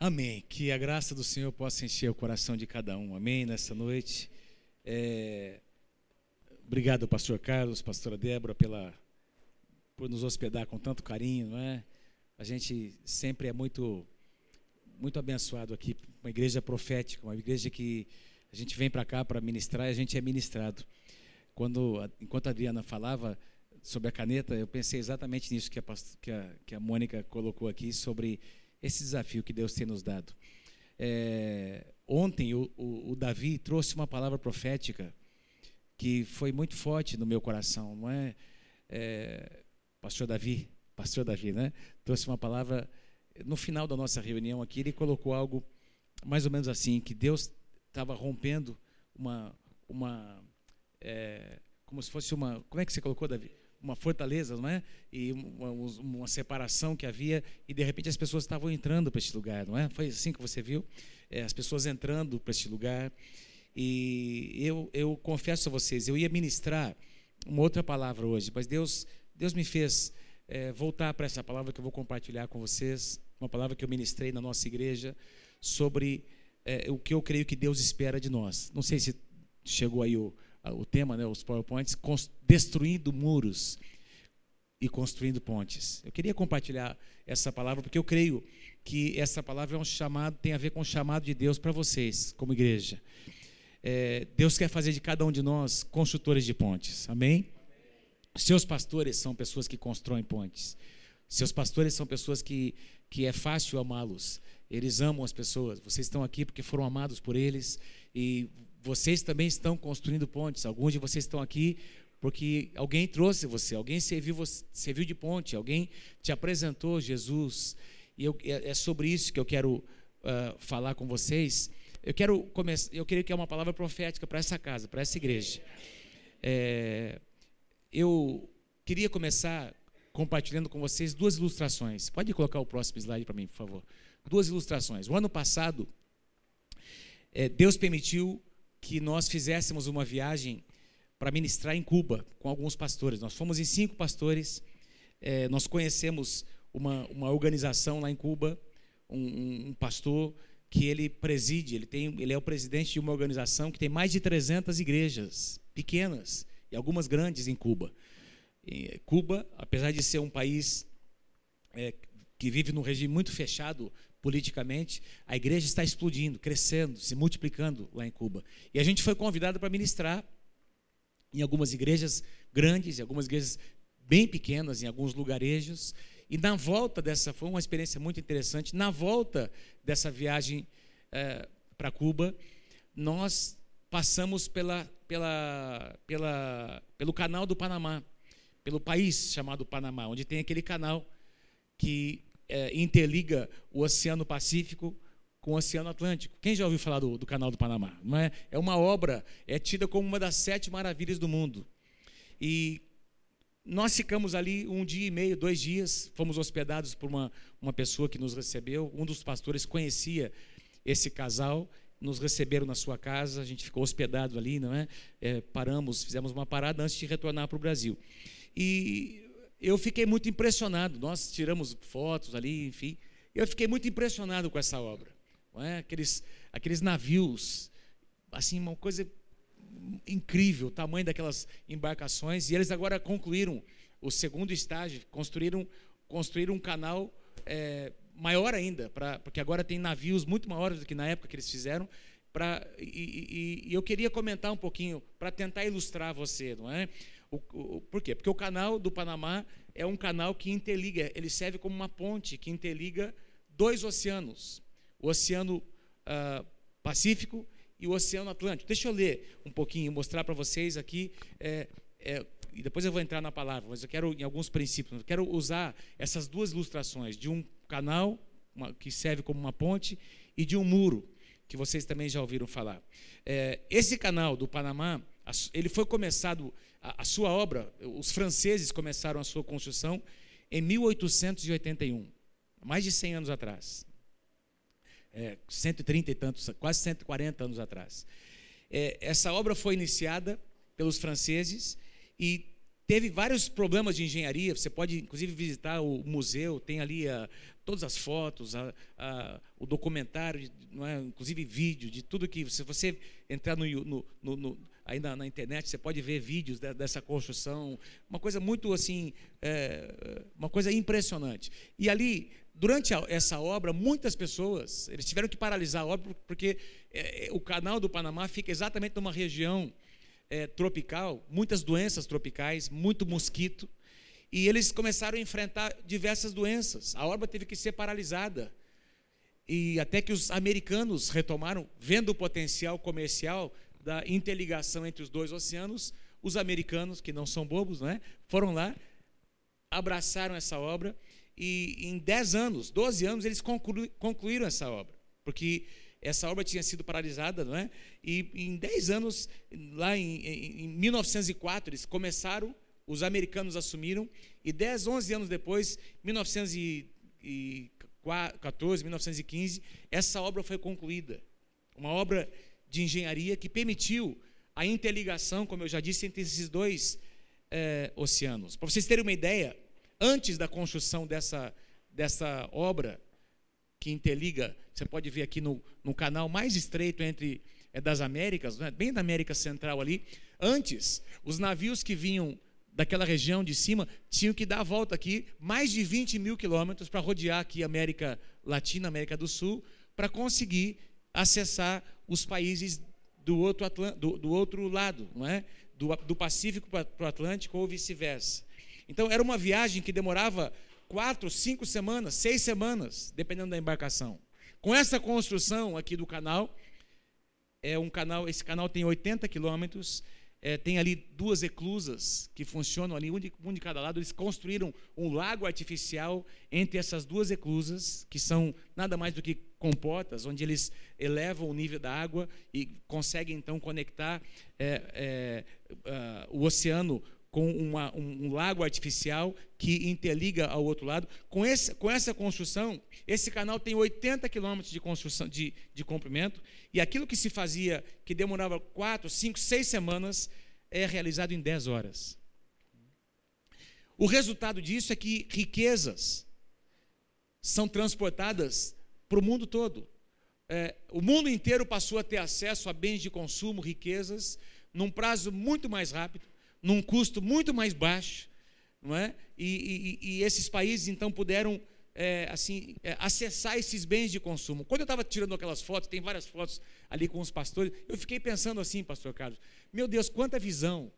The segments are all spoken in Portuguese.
Amém. Que a graça do Senhor possa encher o coração de cada um. Amém. Nessa noite. É... Obrigado, pastor Carlos, pastora Débora, pela por nos hospedar com tanto carinho, não é? A gente sempre é muito muito abençoado aqui, uma igreja profética, uma igreja que a gente vem para cá para ministrar e a gente é ministrado. Quando enquanto a Adriana falava sobre a caneta, eu pensei exatamente nisso que a, que a, que a Mônica colocou aqui sobre esse desafio que Deus tem nos dado. É, ontem o, o, o, Davi trouxe uma palavra profética que foi muito forte no meu coração, não é? é pastor Davi, pastor Davi, né? Trouxe uma palavra no final da nossa reunião aqui, ele colocou algo mais ou menos assim, que Deus estava rompendo uma uma é, como se fosse uma, como é que você colocou, Davi? Uma fortaleza, não é? E uma, uma, separação que havia e de repente as pessoas estavam entrando para este lugar, não é? Foi assim que você viu, é, as pessoas entrando para este lugar. E eu, eu confesso a vocês, eu ia ministrar uma outra palavra hoje, mas Deus, Deus me fez é, voltar para essa palavra que eu vou compartilhar com vocês, uma palavra que eu ministrei na nossa igreja sobre é, o que eu creio que Deus espera de nós. Não sei se chegou aí o o tema, né, os PowerPoints, destruindo muros e construindo pontes. Eu queria compartilhar essa palavra porque eu creio que essa palavra é um chamado, tem a ver com o chamado de Deus para vocês, como igreja. É, Deus quer fazer de cada um de nós construtores de pontes. Amém? Seus pastores são pessoas que constroem pontes. Seus pastores são pessoas que, que é fácil amá-los. Eles amam as pessoas. Vocês estão aqui porque foram amados por eles e vocês também estão construindo pontes. Alguns de vocês estão aqui porque alguém trouxe você, alguém serviu, serviu de ponte, alguém te apresentou Jesus. E eu, é, é sobre isso que eu quero uh, falar com vocês. Eu quero começar, eu queria que é uma palavra profética para essa casa, para essa igreja. É, eu queria começar compartilhando com vocês duas ilustrações. Pode colocar o próximo slide para mim, por favor. Duas ilustrações. O ano passado, é, Deus permitiu que nós fizéssemos uma viagem para ministrar em Cuba com alguns pastores. Nós fomos em cinco pastores, é, nós conhecemos uma, uma organização lá em Cuba, um, um, pastor que ele preside, ele, tem, ele é o presidente de uma organização que tem mais de 300 igrejas pequenas e algumas grandes em Cuba. E Cuba, apesar de ser um país é, que vive num regime muito fechado politicamente, a igreja está explodindo, crescendo, se multiplicando lá em Cuba. E a gente foi convidado para ministrar em algumas igrejas grandes, em algumas igrejas bem pequenas, em alguns lugarejos. E na volta dessa, foi uma experiência muito interessante, na volta dessa viagem é, para Cuba, nós passamos pela, pela, pela, pelo canal do Panamá, pelo país chamado Panamá, onde tem aquele canal que é, interliga o Oceano Pacífico com o Oceano Atlântico. Quem já ouviu falar do, do Canal do Panamá? Não é? é uma obra, é tida como uma das sete maravilhas do mundo. E nós ficamos ali um dia e meio, dois dias, fomos hospedados por uma, uma pessoa que nos recebeu. Um dos pastores conhecia esse casal, nos receberam na sua casa, a gente ficou hospedado ali, não é? é paramos, fizemos uma parada antes de retornar para o Brasil. E eu fiquei muito impressionado. Nós tiramos fotos ali, enfim. Eu fiquei muito impressionado com essa obra. É? Aqueles, aqueles navios, assim, uma coisa incrível, o tamanho daquelas embarcações. E eles agora concluíram o segundo estágio, construíram, construíram um canal é, maior ainda, pra, porque agora tem navios muito maiores do que na época que eles fizeram. Pra, e, e, e eu queria comentar um pouquinho para tentar ilustrar você, não é? O, o, por quê? Porque o canal do Panamá é um canal que interliga, ele serve como uma ponte que interliga dois oceanos, o Oceano uh, Pacífico e o Oceano Atlântico. Deixa eu ler um pouquinho, mostrar para vocês aqui, é, é, e depois eu vou entrar na palavra, mas eu quero, em alguns princípios, eu quero usar essas duas ilustrações, de um canal uma, que serve como uma ponte e de um muro, que vocês também já ouviram falar. É, esse canal do Panamá, ele foi começado a, a sua obra, os franceses começaram a sua construção em 1881, mais de 100 anos atrás. É, 130 e tantos, quase 140 anos atrás. É, essa obra foi iniciada pelos franceses e teve vários problemas de engenharia. Você pode, inclusive, visitar o museu, tem ali a, todas as fotos, a, a, o documentário, é? inclusive vídeo, de tudo que. Se você entrar no, no, no aí na, na, internet, você pode ver vídeos de, dessa construção. Uma coisa muito assim, é, uma coisa impressionante. E ali, durante a, essa obra, muitas pessoas, eles tiveram que paralisar a obra, porque é, o canal do Panamá fica exatamente numa região é, tropical, muitas doenças tropicais, muito mosquito, e eles começaram a enfrentar diversas doenças. A obra teve que ser paralisada. E até que os americanos retomaram, vendo o potencial comercial da interligação entre os dois oceanos, os americanos, que não são bobos, não é? foram lá, abraçaram essa obra e em 10 anos, 12 anos, eles concluíram essa obra. Porque essa obra tinha sido paralisada, não é? E em 10 anos, lá em, em 1904, eles começaram, os americanos assumiram, e 10, 11 anos depois, 1914, 1915, essa obra foi concluída. Uma obra de engenharia que permitiu a interligação, como eu já disse, entre esses dois é, oceanos. Para vocês terem uma ideia, antes da construção dessa, dessa obra, que interliga, você pode ver aqui no, no canal mais estreito entre é, das Américas, né, bem da América Central ali. Antes, os navios que vinham daquela região de cima tinham que dar a volta aqui, mais de 20 mil quilômetros para rodear aqui a América Latina, América do Sul, para conseguir acessar os países do outro, do, do outro lado, não é? do, do Pacífico para o Atlântico ou vice-versa. Então, era uma viagem que demorava quatro, cinco semanas, seis semanas, dependendo da embarcação. Com essa construção aqui do canal, é um canal, esse canal tem 80 quilômetros, é, tem ali duas eclusas que funcionam ali, um de, um de, cada lado. Eles construíram um lago artificial entre essas duas eclusas, que são nada mais do que comportas, onde eles elevam o nível da água e conseguem então conectar é, é, uh, o oceano com uma, um, um, lago artificial que interliga ao outro lado. Com, esse, com essa construção, esse canal tem 80 quilômetros de construção de, de comprimento, e aquilo que se fazia, que demorava 4, 5, 6 semanas, é realizado em 10 horas. O resultado disso é que riquezas são transportadas para o mundo todo. É, o mundo inteiro passou a ter acesso a bens de consumo, riquezas, num prazo muito mais rápido num custo muito mais baixo, não é? E, e, e esses países então puderam é, assim é, acessar esses bens de consumo. Quando eu estava tirando aquelas fotos, tem várias fotos ali com os pastores, eu fiquei pensando assim, Pastor Carlos, meu Deus, quanta visão,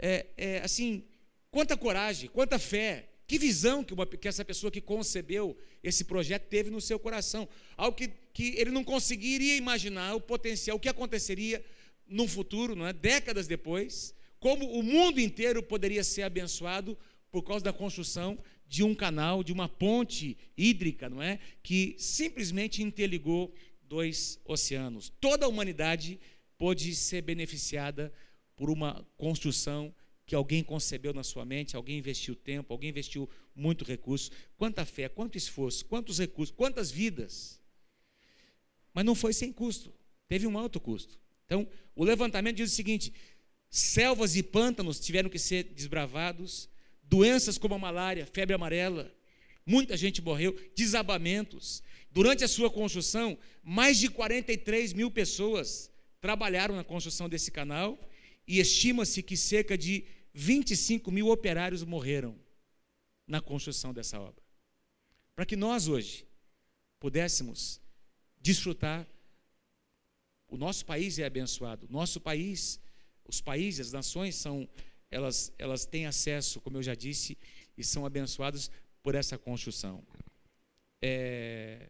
é, é assim, quanta coragem, quanta fé, que visão que, uma, que, essa pessoa que concebeu esse projeto teve no seu coração. Algo que, que ele não conseguiria imaginar o potencial, o que aconteceria num futuro, não é? décadas depois, como o mundo inteiro poderia ser abençoado por causa da construção de um canal, de uma ponte hídrica, não é? Que simplesmente interligou dois oceanos. Toda a humanidade pôde ser beneficiada por uma construção que alguém concebeu na sua mente, alguém investiu tempo, alguém investiu muito recurso. Quanta fé, quanto esforço, quantos recursos, quantas vidas. Mas não foi sem custo, teve um alto custo. Então, o levantamento diz o seguinte: selvas e pântanos tiveram que ser desbravados, doenças como a malária, febre amarela, muita gente morreu, desabamentos. Durante a sua construção, mais de 43 mil pessoas trabalharam na construção desse canal e estima-se que cerca de 25 mil operários morreram na construção dessa obra. Para que nós hoje pudéssemos desfrutar o nosso país é abençoado. Nosso país, os países, as nações são, elas, elas têm acesso, como eu já disse, e são abençoadas por essa construção. É,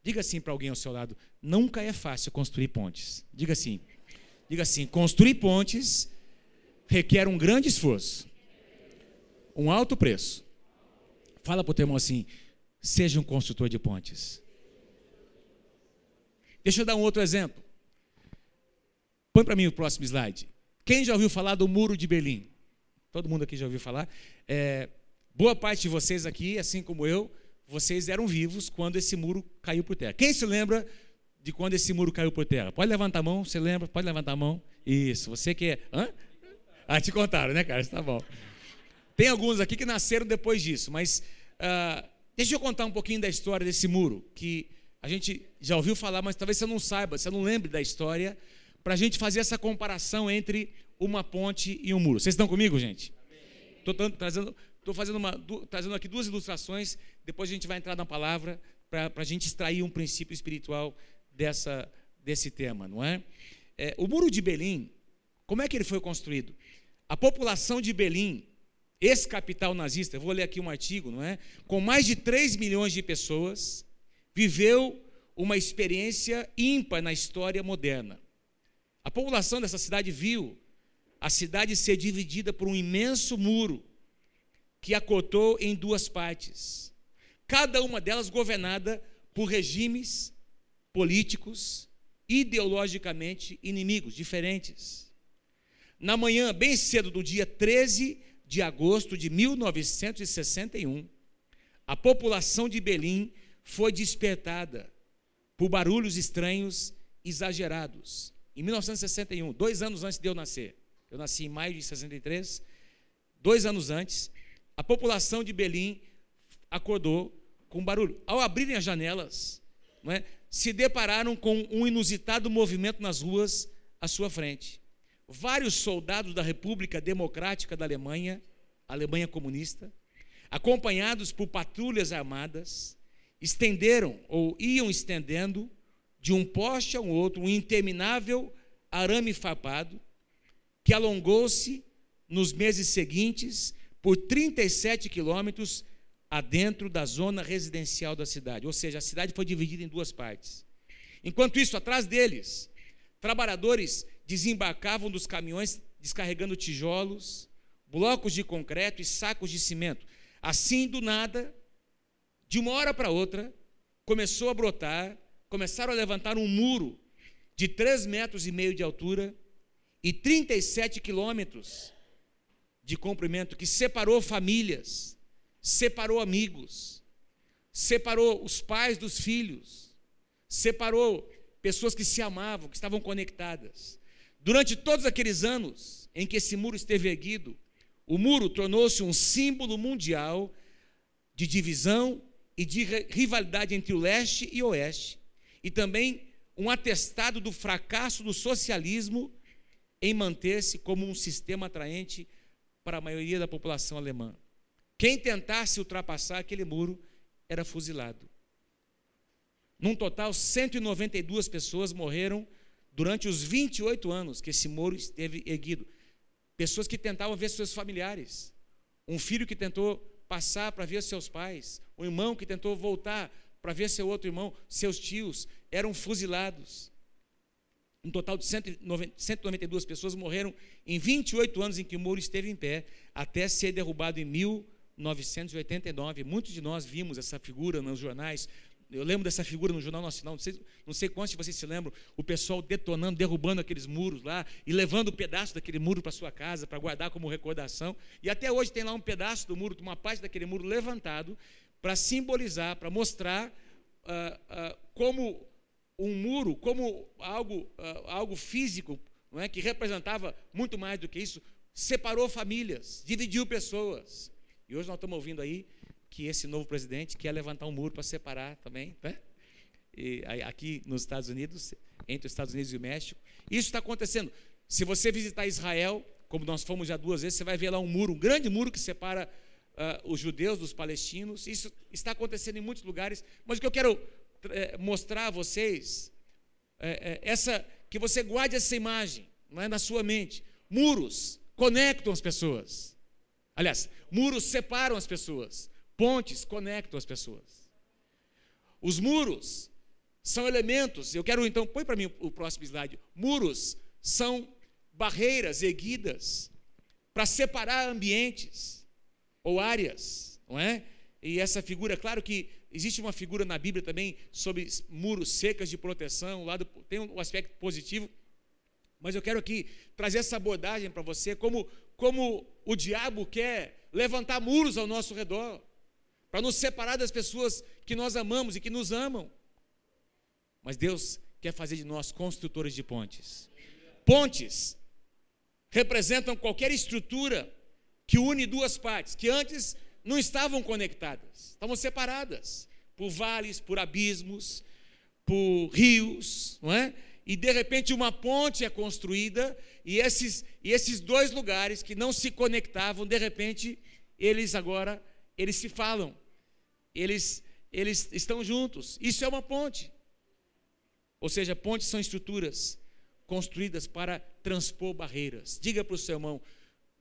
diga assim para alguém ao seu lado: nunca é fácil construir pontes. Diga assim, diga assim: construir pontes requer um grande esforço, um alto preço. Fala para o teu irmão assim: seja um construtor de pontes. Deixa eu dar um outro exemplo. Põe para mim o próximo slide. Quem já ouviu falar do Muro de Berlim? Todo mundo aqui já ouviu falar. É, boa parte de vocês aqui, assim como eu, vocês eram vivos quando esse muro caiu por terra. Quem se lembra de quando esse muro caiu por terra? Pode levantar a mão, você lembra? Pode levantar a mão. Isso, você que é. Hã? Ah, te contaram, né, Carlos? Tá bom. Tem alguns aqui que nasceram depois disso, mas uh, deixa eu contar um pouquinho da história desse muro, que a gente já ouviu falar, mas talvez você não saiba, você não lembre da história, para a gente fazer essa comparação entre uma ponte e um muro. Vocês estão comigo, gente? Estou trazendo, tô fazendo uma, trazendo aqui duas ilustrações, depois a gente vai entrar na palavra para a gente extrair um princípio espiritual dessa, desse tema, não é? é? O muro de Belim, como é que ele foi construído? A população de Belim, ex-capital nazista, vou ler aqui um artigo, não é? Com mais de 3 milhões de pessoas, viveu uma experiência ímpar na história moderna. A população dessa cidade viu a cidade ser dividida por um imenso muro que acotou em duas partes, cada uma delas governada por regimes políticos ideologicamente inimigos, diferentes. Na manhã, bem cedo do dia 13 de agosto de 1961, a população de Belim foi despertada por barulhos estranhos exagerados. Em 1961, dois anos antes de eu nascer, eu nasci em maio de 63, dois anos antes, a população de Belim acordou com barulho. Ao abrirem as janelas, é, se depararam com um inusitado movimento nas ruas à sua frente. Vários soldados da República Democrática da Alemanha, Alemanha comunista, acompanhados por patrulhas armadas, estenderam ou iam estendendo de um poste a um outro um interminável arame farpado que alongou-se nos meses seguintes por 37 quilômetros adentro da zona residencial da cidade. Ou seja, a cidade foi dividida em duas partes. Enquanto isso, atrás deles, trabalhadores desembarcavam dos caminhões descarregando tijolos, blocos de concreto e sacos de cimento. Assim, do nada, de uma hora para outra, começou a brotar, começaram a levantar um muro de 3 metros e meio de altura e 37 quilômetros de comprimento, que separou famílias, separou amigos, separou os pais dos filhos, separou pessoas que se amavam, que estavam conectadas. Durante todos aqueles anos em que esse muro esteve erguido, o muro tornou-se um símbolo mundial de divisão e de rivalidade entre o leste e o oeste, e também um atestado do fracasso do socialismo em manter-se como um sistema atraente para a maioria da população alemã. Quem tentasse ultrapassar aquele muro era fuzilado. Num total, 192 pessoas morreram durante os 28 anos que esse muro esteve erguido. Pessoas que tentavam ver seus familiares. Um filho que tentou passar para ver seus pais, um irmão que tentou voltar para ver seu outro irmão, seus tios, eram fuzilados. Um total de 192 pessoas morreram em 28 anos em que o muro esteve em pé, até ser derrubado em 1989. Muitos de nós vimos essa figura nos jornais. Eu lembro dessa figura no Jornal Nacional, não sei, não sei quantos de vocês se lembram, o pessoal detonando, derrubando aqueles muros lá e levando um pedaço daquele muro para sua casa para guardar como recordação. E até hoje tem lá um pedaço do muro, uma parte daquele muro levantado para simbolizar, para mostrar uh, uh, como um muro, como algo, uh, algo físico, não é, que representava muito mais do que isso, separou famílias, dividiu pessoas. E hoje nós estamos ouvindo aí que esse novo presidente quer levantar um muro para separar também, né? E, aqui nos Estados Unidos, entre os Estados Unidos e o México. Isso está acontecendo. Se você visitar Israel, como nós fomos já duas vezes, você vai ver lá um muro, um grande muro que separa uh, os judeus dos palestinos. Isso está acontecendo em muitos lugares. Mas o que eu quero é, mostrar a vocês é, é, essa que você guarde essa imagem não é, na sua mente. Muros conectam as pessoas. Aliás, muros separam as pessoas. Pontes conectam as pessoas. Os muros são elementos, eu quero então, põe para mim o próximo slide. Muros são barreiras erguidas para separar ambientes ou áreas, não é? E essa figura, claro que existe uma figura na Bíblia também sobre muros secas de proteção, lado tem um aspecto positivo, mas eu quero aqui trazer essa abordagem para você como como o diabo quer levantar muros ao nosso redor para nos separar das pessoas que nós amamos e que nos amam. Mas Deus quer fazer de nós construtores de pontes. Pontes representam qualquer estrutura que une duas partes, que antes não estavam conectadas, estavam separadas por vales, por abismos, por rios, não é? E de repente uma ponte é construída e esses, e esses dois lugares que não se conectavam, de repente, eles agora, eles se falam, eles, eles estão juntos. Isso é uma ponte. Ou seja, pontes são estruturas construídas para transpor barreiras. Diga para o seu irmão,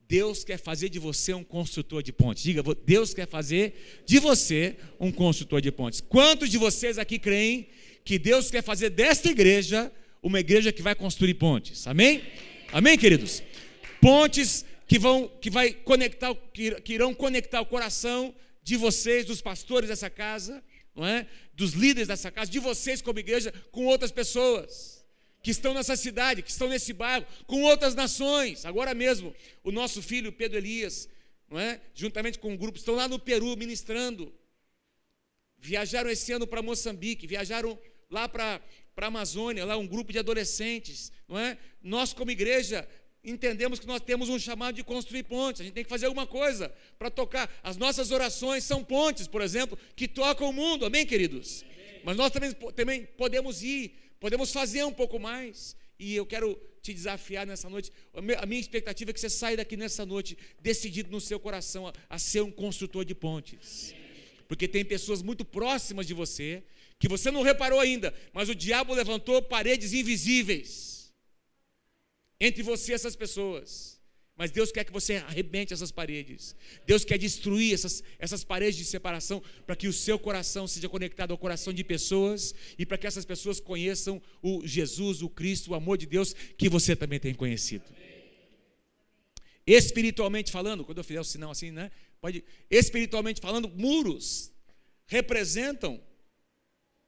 Deus quer fazer de você um construtor de pontes. Diga, Deus quer fazer de você um construtor de pontes. Quantos de vocês aqui creem que Deus quer fazer desta igreja uma igreja que vai construir pontes? Amém? Amém, queridos? Pontes que vão que vai conectar que, que irão conectar o coração de vocês, dos pastores dessa casa, não é? Dos líderes dessa casa, de vocês como igreja com outras pessoas que estão nessa cidade, que estão nesse bairro, com outras nações. Agora mesmo, o nosso filho Pedro Elias, não é? juntamente com um grupo, estão lá no Peru ministrando. Viajaram esse ano para Moçambique, viajaram lá para a Amazônia, lá um grupo de adolescentes, não é? Nós como igreja entendemos que nós temos um chamado de construir pontes. A gente tem que fazer alguma coisa para tocar. As nossas orações são pontes, por exemplo, que tocam o mundo. Amém, queridos? Amém. Mas nós também, também podemos ir Podemos fazer um pouco mais. E eu quero te desafiar nessa noite. A minha expectativa é que você saia daqui nessa noite decidido no seu coração a, a ser um construtor de pontes. Porque tem pessoas muito próximas de você que você não reparou ainda, mas o diabo levantou paredes invisíveis entre você e essas pessoas. Mas Deus quer que você arrebente essas paredes. Deus quer destruir essas, essas paredes de separação para que o seu coração seja conectado ao coração de pessoas e para que essas pessoas conheçam o Jesus, o Cristo, o amor de Deus que você também tem conhecido. Espiritualmente falando, quando eu fizer o sinal assim, né? Pode, espiritualmente falando, muros representam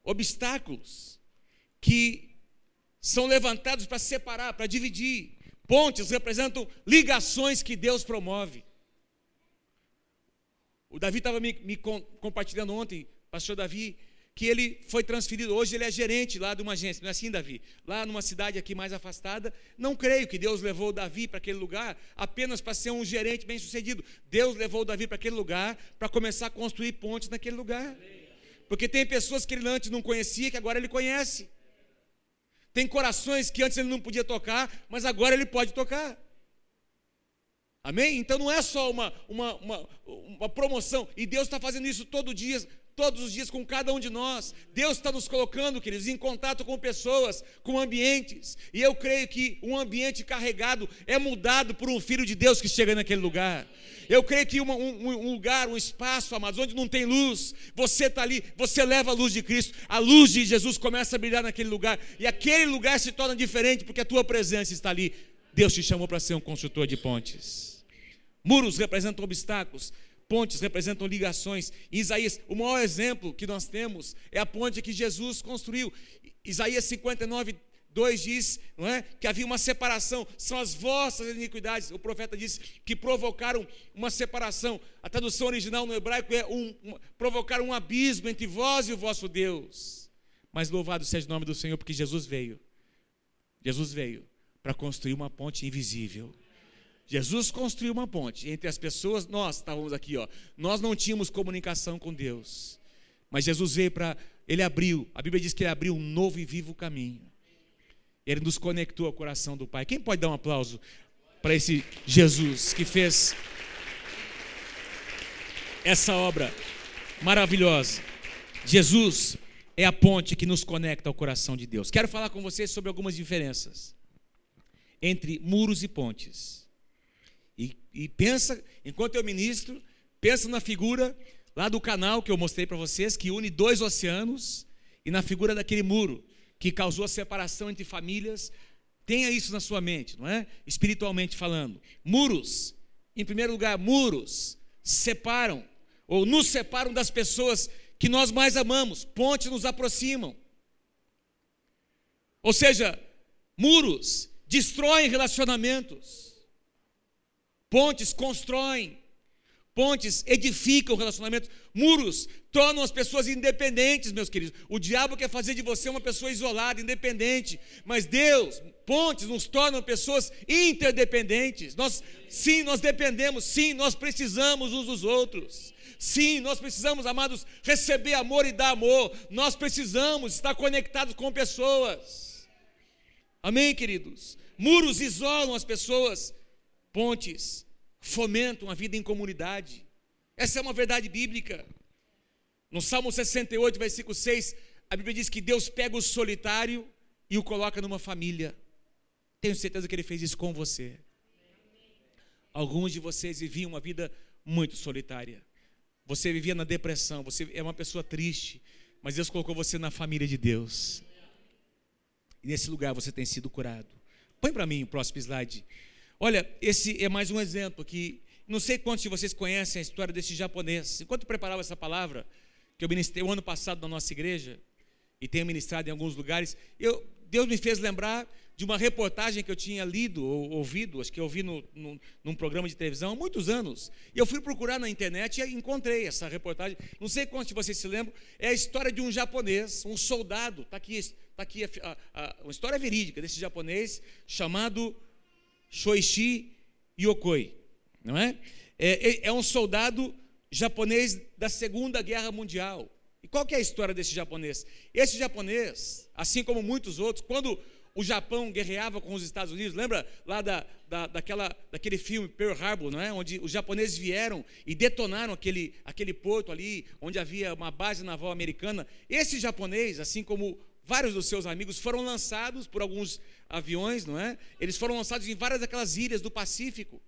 obstáculos que são levantados para separar, para dividir. Pontes representam ligações que Deus promove. O Davi estava me, me compartilhando ontem, pastor Davi, que ele foi transferido, hoje ele é gerente lá de uma agência, não é assim, Davi? Lá numa cidade aqui mais afastada. Não creio que Deus levou o Davi para aquele lugar apenas para ser um gerente bem sucedido. Deus levou o Davi para aquele lugar para começar a construir pontes naquele lugar. Porque tem pessoas que ele antes não conhecia, que agora ele conhece. Tem corações que antes ele não podia tocar, mas agora ele pode tocar. Amém? Então não é só uma, uma, uma, uma promoção, e Deus está fazendo isso todo dia, todos os dias com cada um de nós. Deus está nos colocando, queridos, em contato com pessoas, com ambientes. E eu creio que um ambiente carregado é mudado por um filho de Deus que chega naquele lugar. Eu creio que uma, um, um, lugar, um espaço, amados, onde não tem luz, você está ali, você leva a luz de Cristo, a luz de Jesus começa a brilhar naquele lugar, e aquele lugar se torna diferente porque a tua presença está ali. Deus te chamou para ser um construtor de pontes. Muros representam obstáculos, pontes representam ligações. Isaías, o maior exemplo que nós temos é a ponte que Jesus construiu. Isaías 59, 2 diz não é, que havia uma separação, são as vossas iniquidades. O profeta disse que provocaram uma separação. A tradução original no hebraico é um, um, provocar um abismo entre vós e o vosso Deus. Mas louvado seja o nome do Senhor, porque Jesus veio. Jesus veio para construir uma ponte invisível. Jesus construiu uma ponte entre as pessoas, nós estávamos aqui, ó. Nós não tínhamos comunicação com Deus. Mas Jesus veio para, ele abriu, a Bíblia diz que ele abriu um novo e vivo caminho. Ele nos conectou ao coração do Pai. Quem pode dar um aplauso para esse Jesus que fez essa obra maravilhosa? Jesus é a ponte que nos conecta ao coração de Deus. Quero falar com vocês sobre algumas diferenças entre muros e pontes. E, e pensa, enquanto eu ministro, pensa na figura lá do canal que eu mostrei para vocês, que une dois oceanos, e na figura daquele muro que causou a separação entre famílias. Tenha isso na sua mente, não é? Espiritualmente falando. Muros, em primeiro lugar, muros separam ou nos separam das pessoas que nós mais amamos. Pontes nos aproximam. Ou seja, muros destroem relacionamentos. Pontes constroem. Pontes edificam relacionamentos, muros tornam as pessoas independentes, meus queridos. O diabo quer fazer de você uma pessoa isolada, independente, mas Deus, pontes nos tornam pessoas interdependentes. Nós, sim, nós dependemos, sim, nós precisamos uns dos outros. Sim, nós precisamos, amados, receber amor e dar amor. Nós precisamos estar conectados com pessoas. Amém, queridos? Muros isolam as pessoas, pontes fomentam a vida em comunidade. Essa é uma verdade bíblica. No Salmo 68, versículo 6, a Bíblia diz que Deus pega o solitário e o coloca numa família. Tenho certeza que Ele fez isso com você. Alguns de vocês viviam uma vida muito solitária. Você vivia na depressão, você é uma pessoa triste, mas Deus colocou você na família de Deus. E nesse lugar você tem sido curado. Põe para mim o próximo slide. Olha, esse é mais um exemplo que não sei quantos de vocês conhecem a história desse japonês. Enquanto eu preparava essa palavra, que eu ministrei o ano passado na nossa igreja, e tenho ministrado em alguns lugares, eu, Deus me fez lembrar de uma reportagem que eu tinha lido ou ouvido, acho que eu ouvi no, no, num programa de televisão há muitos anos. E eu fui procurar na internet e encontrei essa reportagem. Não sei quantos de vocês se lembram. É a história de um japonês, um soldado. Está aqui, tá aqui a, a, a, uma história verídica desse japonês chamado Shoichi Yokoi, não é? é? É, é um soldado japonês da Segunda Guerra Mundial. E qual que é a história desse japonês? Esse japonês, assim como muitos outros, quando o Japão guerreava com os Estados Unidos, lembra lá da, da, daquela, daquele filme Pearl Harbor, não é? onde os japoneses vieram e detonaram aquele, aquele porto ali, onde havia uma base naval americana. Esse japonês, assim como vários dos seus amigos, foram lançados por alguns aviões, não é? Eles foram lançados em várias daquelas ilhas do Pacífico,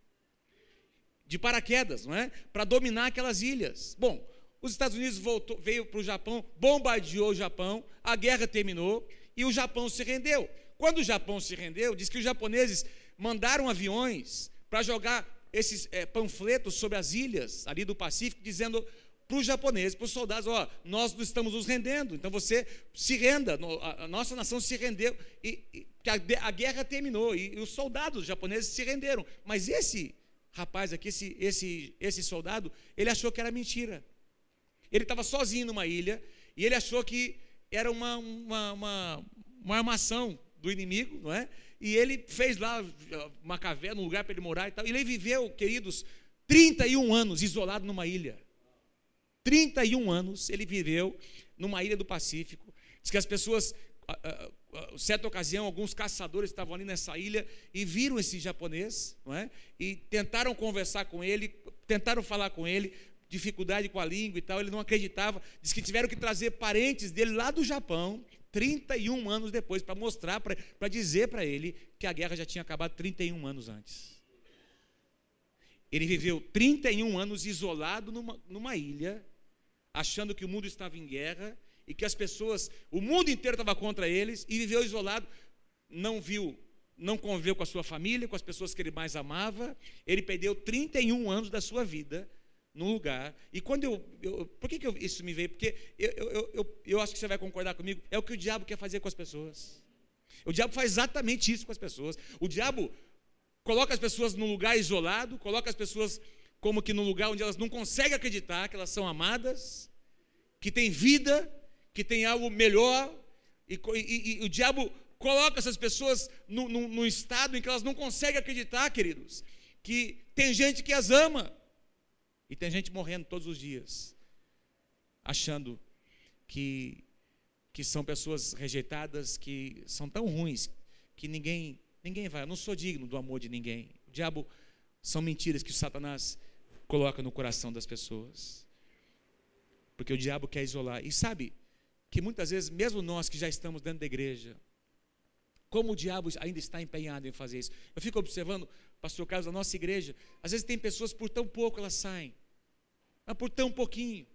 de paraquedas, não é? Para dominar aquelas ilhas. Bom, os Estados Unidos voltou, veio para o Japão, bombardeou o Japão, a guerra terminou e o Japão se rendeu. Quando o Japão se rendeu, diz que os japoneses mandaram aviões para jogar esses é, panfletos sobre as ilhas ali do Pacífico, dizendo para os japoneses, para os soldados, ó, nós estamos nos rendendo, então você se renda, a nossa nação se rendeu, e, e a, a, guerra terminou, e, e, os soldados japoneses se renderam, mas esse rapaz aqui, esse, esse, esse soldado, ele achou que era mentira, ele estava sozinho numa ilha, e ele achou que era uma, uma, uma, uma armação do inimigo, não é? E ele fez lá uma caverna, um lugar para ele morar e tal, e ele viveu, queridos, 31 anos isolado numa ilha, 31 anos ele viveu numa ilha do Pacífico. Diz que as pessoas, certa ocasião, alguns caçadores estavam ali nessa ilha e viram esse japonês, não é? E tentaram conversar com ele, tentaram falar com ele, dificuldade com a língua e tal, ele não acreditava. Diz que tiveram que trazer parentes dele lá do Japão, 31 anos depois, para mostrar, para dizer para ele que a guerra já tinha acabado 31 anos antes. Ele viveu 31 anos isolado numa, numa ilha, achando que o mundo estava em guerra e que as pessoas, o mundo inteiro estava contra eles e viveu isolado, não viu, não conviveu com a sua família, com as pessoas que ele mais amava. Ele perdeu 31 anos da sua vida num lugar. E quando eu. eu por que, que eu, isso me veio? Porque eu, eu, eu, eu acho que você vai concordar comigo. É o que o diabo quer fazer com as pessoas. O diabo faz exatamente isso com as pessoas. O diabo coloca as pessoas num lugar isolado, coloca as pessoas como que num lugar onde elas não conseguem acreditar que elas são amadas, que tem vida, que tem algo melhor, e, e, e o diabo coloca essas pessoas num, estado em que elas não conseguem acreditar, queridos, que tem gente que as ama, e tem gente morrendo todos os dias, achando que, que são pessoas rejeitadas, que são tão ruins, que ninguém, ninguém vai. Eu não sou digno do amor de ninguém. O diabo são mentiras que o Satanás coloca no coração das pessoas. Porque o diabo quer isolar. E sabe que muitas vezes, mesmo nós que já estamos dentro da igreja, como o diabo ainda está empenhado em fazer isso. Eu fico observando, pastor Carlos, a nossa igreja, às vezes tem pessoas por tão pouco elas saem, mas por tão pouquinho.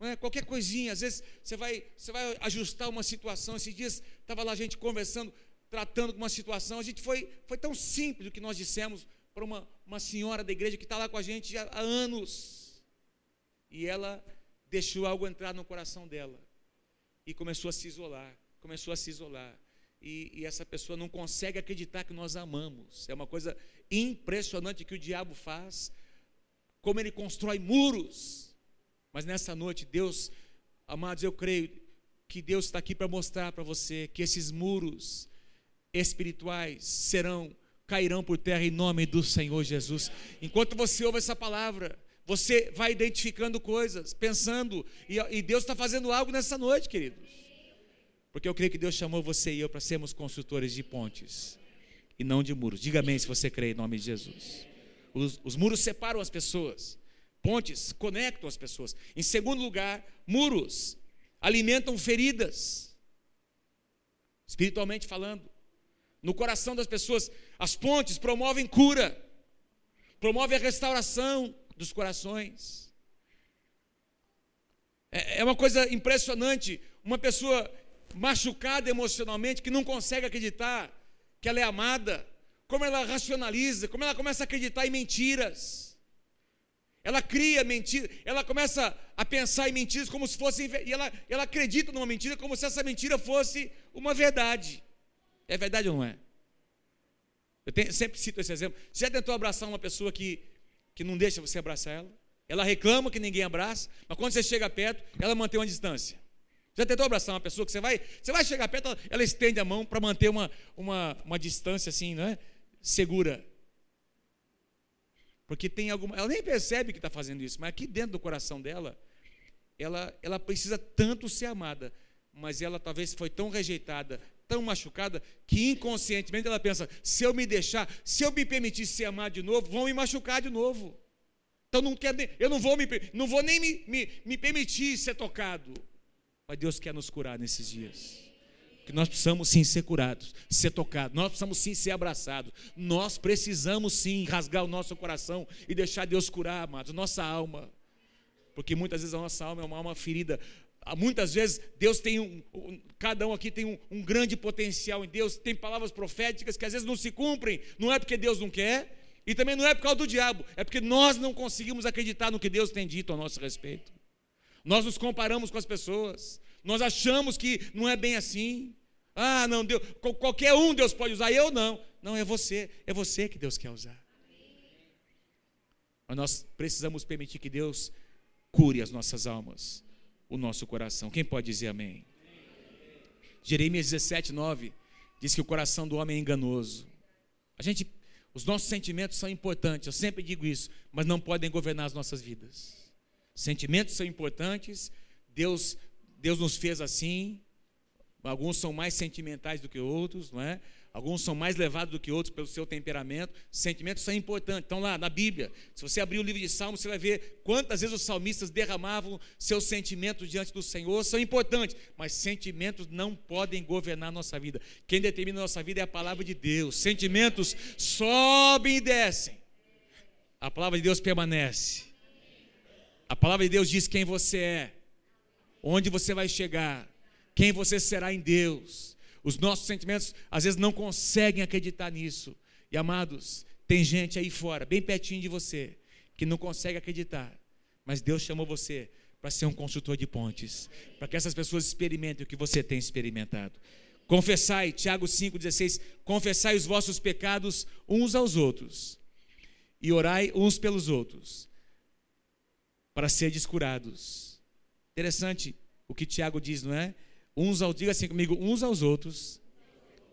É? Qualquer coisinha, às vezes você vai, você vai ajustar uma situação. Esses dias estava lá a gente conversando, tratando de uma situação. A gente foi, foi tão simples o que nós dissemos para uma, uma senhora da igreja que está lá com a gente há, anos. E ela deixou algo entrar no coração dela. E começou a se isolar. Começou a se isolar. E, e, essa pessoa não consegue acreditar que nós amamos. É uma coisa impressionante que o diabo faz como ele constrói muros. Mas nessa noite, Deus, amados, eu creio que Deus está aqui para mostrar para você que esses muros espirituais serão, cairão por terra em nome do Senhor Jesus. Enquanto você ouve essa palavra, você vai identificando coisas, pensando, e, e Deus está fazendo algo nessa noite, queridos. Porque eu creio que Deus chamou você e eu para sermos construtores de pontes e não de muros. Diga amém se você crê em nome de Jesus. Os, os muros separam as pessoas, pontes conectam as pessoas. Em segundo lugar, muros alimentam feridas, espiritualmente falando. No coração das pessoas, as pontes promovem cura, promovem a restauração dos corações. É, é uma coisa impressionante, uma pessoa machucada emocionalmente que não consegue acreditar que ela é amada, como ela racionaliza, como ela começa a acreditar em mentiras. Ela cria mentiras, ela começa a pensar em mentiras como se fossem. E ela, ela acredita numa mentira como se essa mentira fosse uma verdade. É verdade ou não é? Eu tenho, sempre cito esse exemplo. Você já tentou abraçar uma pessoa que, que não deixa você abraçar ela? Ela reclama que ninguém abraça, mas quando você chega perto, ela mantém uma distância. Já tentou abraçar uma pessoa que você vai, você vai chegar perto, ela, ela estende a mão para manter uma, uma, uma distância assim, não é? Segura. Porque tem alguma. Ela nem percebe que está fazendo isso, mas aqui dentro do coração dela, ela, ela precisa tanto ser amada, mas ela talvez foi tão rejeitada, tão machucada, que inconscientemente ela pensa: se eu me deixar, se eu me permitir ser amado de novo, vão me machucar de novo. Então não quero eu não vou, me, não vou nem me, me, me permitir ser tocado. Mas Deus quer nos curar nesses dias que nós precisamos sim ser curados, ser tocados, nós precisamos sim ser abraçados, nós precisamos sim rasgar o nosso coração e deixar Deus curar, amados, nossa alma, porque muitas vezes a nossa alma é uma alma ferida. Muitas vezes Deus tem um, um cada um aqui tem um, um grande potencial em Deus, tem palavras proféticas que às vezes não se cumprem, não é porque Deus não quer, e também não é por causa do diabo, é porque nós não conseguimos acreditar no que Deus tem dito a nosso respeito. Nós nos comparamos com as pessoas, nós achamos que não é bem assim. Ah, não, Deus, qualquer um Deus pode usar, eu não. Não, é você, é você que Deus quer usar. Mas nós precisamos permitir que Deus cure as nossas almas, o nosso coração. Quem pode dizer amém? Jeremias 17, 9 diz que o coração do homem é enganoso. A gente, os nossos sentimentos são importantes, eu sempre digo isso, mas não podem governar as nossas vidas. Sentimentos são importantes, Deus, Deus nos fez assim, Alguns são mais sentimentais do que outros, não é? Alguns são mais levados do que outros pelo seu temperamento. Sentimentos são importantes. Então, lá na Bíblia, se você abrir o livro de Salmos, você vai ver quantas vezes os salmistas derramavam seus sentimentos diante do Senhor. São importantes, mas sentimentos não podem governar a nossa vida. Quem determina a nossa vida é a palavra de Deus. Sentimentos sobem e descem. A palavra de Deus permanece. A palavra de Deus diz quem você é, onde você vai chegar quem você será em Deus. Os nossos sentimentos às vezes não conseguem acreditar nisso. E amados, tem gente aí fora, bem pertinho de você, que não consegue acreditar. Mas Deus chamou você para ser um construtor de pontes, para que essas pessoas experimentem o que você tem experimentado. Confessai, Tiago 5,16, confessai os vossos pecados uns aos outros e orai uns pelos outros, para serdes curados. Interessante o que Tiago diz, não é? Uns ao, diga assim comigo, uns aos outros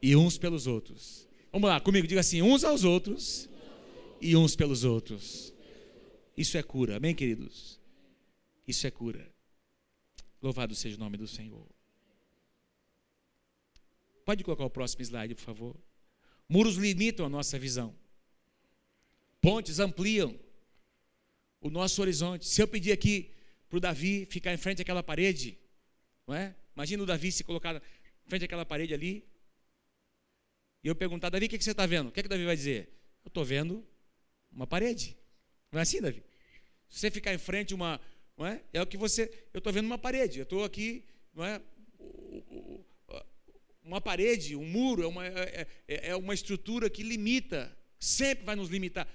e uns pelos outros. Vamos lá, comigo, diga assim, uns aos outros e uns pelos outros. Isso é cura, amém, queridos? Isso é cura. Louvado seja o nome do Senhor. Pode colocar o próximo slide, por favor. Muros limitam a nossa visão. Pontes ampliam o nosso horizonte. Se eu pedir aqui para o Davi ficar em frente àquela parede, não é? Imagina o Davi se colocar frente àquela parede ali. E eu perguntar, Davi, o que, você está vendo? O que, é que Davi vai dizer? Eu estou vendo uma parede. Não é assim, Davi? Se você ficar em frente uma. Não é? é o que você. Eu estou vendo uma parede. Eu estou aqui. Não é? Uma parede, um muro, é uma, é, é, é uma estrutura que limita, sempre vai nos limitar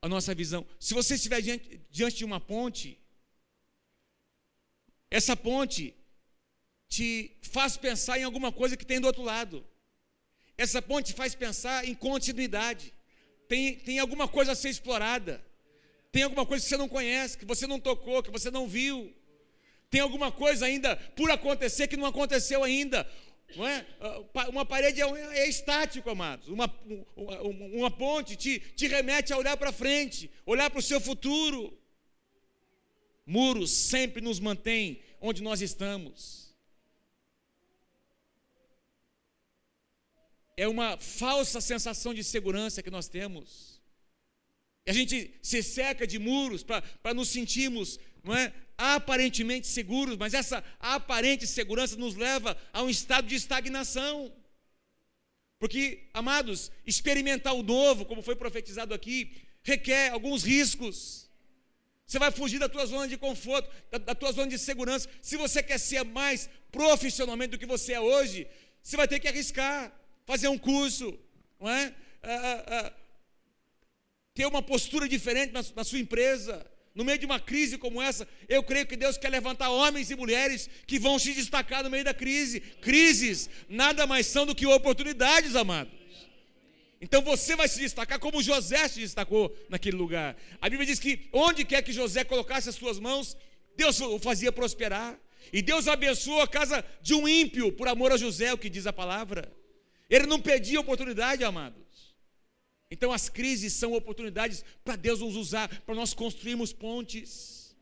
a nossa visão. Se você estiver diante, diante de uma ponte, essa ponte te faz pensar em alguma coisa que tem do outro lado. Essa ponte faz pensar em continuidade. Tem, tem alguma coisa a ser explorada. Tem alguma coisa que você não conhece, que você não tocou, que você não viu. Tem alguma coisa ainda por acontecer que não aconteceu ainda. Não é? Ah, uma parede é, é estático, amados. Uma, uma, ponte te, te remete a olhar para frente, olhar para o seu futuro. Muros sempre nos mantêm onde nós estamos. É uma falsa sensação de segurança que nós temos. A gente se cerca de muros para nos sentirmos não é, aparentemente seguros, mas essa aparente segurança nos leva a um estado de estagnação. Porque, amados, experimentar o novo, como foi profetizado aqui, requer alguns riscos. Você vai fugir da tua zona de conforto, da, da tua zona de segurança. Se você quer ser mais profissionalmente do que você é hoje, você vai ter que arriscar, fazer um curso, não é? Ah, ah, ah, ter uma postura diferente na, na sua empresa. No meio de uma crise como essa, eu creio que Deus quer levantar homens e mulheres que vão se destacar no meio da crise. Crises nada mais são do que oportunidades, amados. Então você vai se destacar como José se destacou naquele lugar. A Bíblia diz que onde quer que José colocasse as suas mãos, Deus o fazia prosperar. E Deus abençoou a casa de um ímpio por amor a José, o que diz a palavra. Ele não pedia oportunidade, amados. Então as crises são oportunidades para Deus nos usar, para nós construirmos pontes.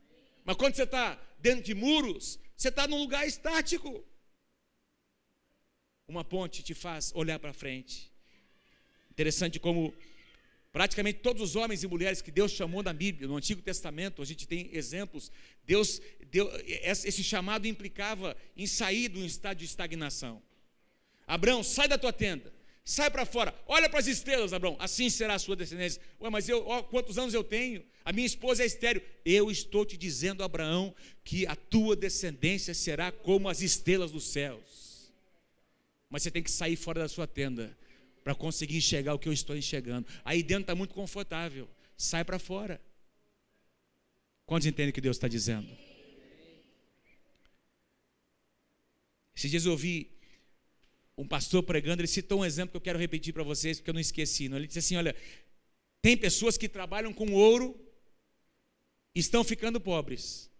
Mas quando você está dentro de muros, você está num lugar estático. Uma ponte te faz olhar para frente. Interessante como praticamente todos os homens e mulheres que Deus chamou na Bíblia, no Antigo Testamento, a gente tem exemplos. Deus, esse chamado implicava em sair de um estado de estagnação. Abraão, sai da tua tenda. Sai para fora, olha para as estrelas, Abraão, assim será a sua descendência. Ué, mas eu, ó, quantos anos eu tenho? A minha esposa é estéreo. Eu estou te dizendo, Abraão, que a tua descendência será como as estrelas dos céus. Mas você tem que sair fora da sua tenda para conseguir enxergar o que eu estou enxergando. Aí dentro está muito confortável. Sai para fora. Quantos entendem o que Deus está dizendo? Esses dias eu ouvi um pastor pregando, ele citou um exemplo que eu quero repetir para vocês, porque eu não esqueci. Não? Ele disse assim: olha, tem pessoas que trabalham com ouro e estão ficando pobres.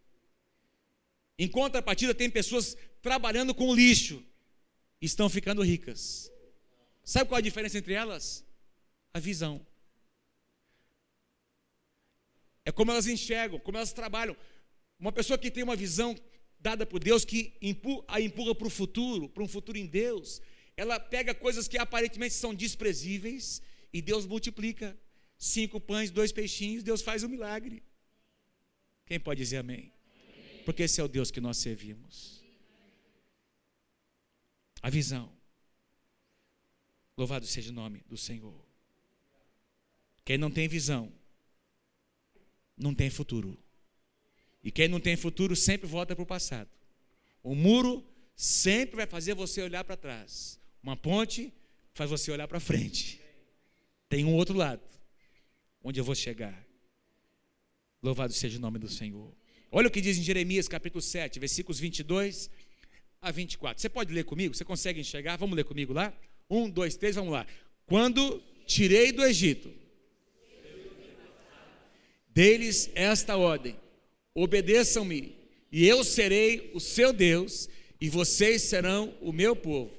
Em contrapartida, tem pessoas trabalhando com lixo e estão ficando ricas. Sabe qual a diferença entre elas? A visão. É como elas enxergam, como elas trabalham. Uma pessoa que tem uma visão dada por Deus que a empurra para o futuro, para um futuro em Deus. Ela pega coisas que aparentemente são desprezíveis e Deus multiplica. Cinco pães, dois peixinhos, Deus faz um milagre. Quem pode dizer amém? Porque esse é o Deus que nós servimos. A visão. Louvado seja o nome do Senhor. Quem não tem visão, não tem futuro. E quem não tem futuro sempre volta para o passado. O muro sempre vai fazer você olhar para trás. Uma ponte faz você olhar para frente. Tem um outro lado, onde eu vou chegar. Louvado seja o nome do Senhor. Olha o que diz em Jeremias capítulo 7, versículos 22 a 24. Você pode ler comigo? Você consegue enxergar? Vamos ler comigo lá? Um, dois, três, vamos lá. Quando tirei do Egito, deles esta ordem: obedeçam-me, e eu serei o seu Deus, e vocês serão o meu povo.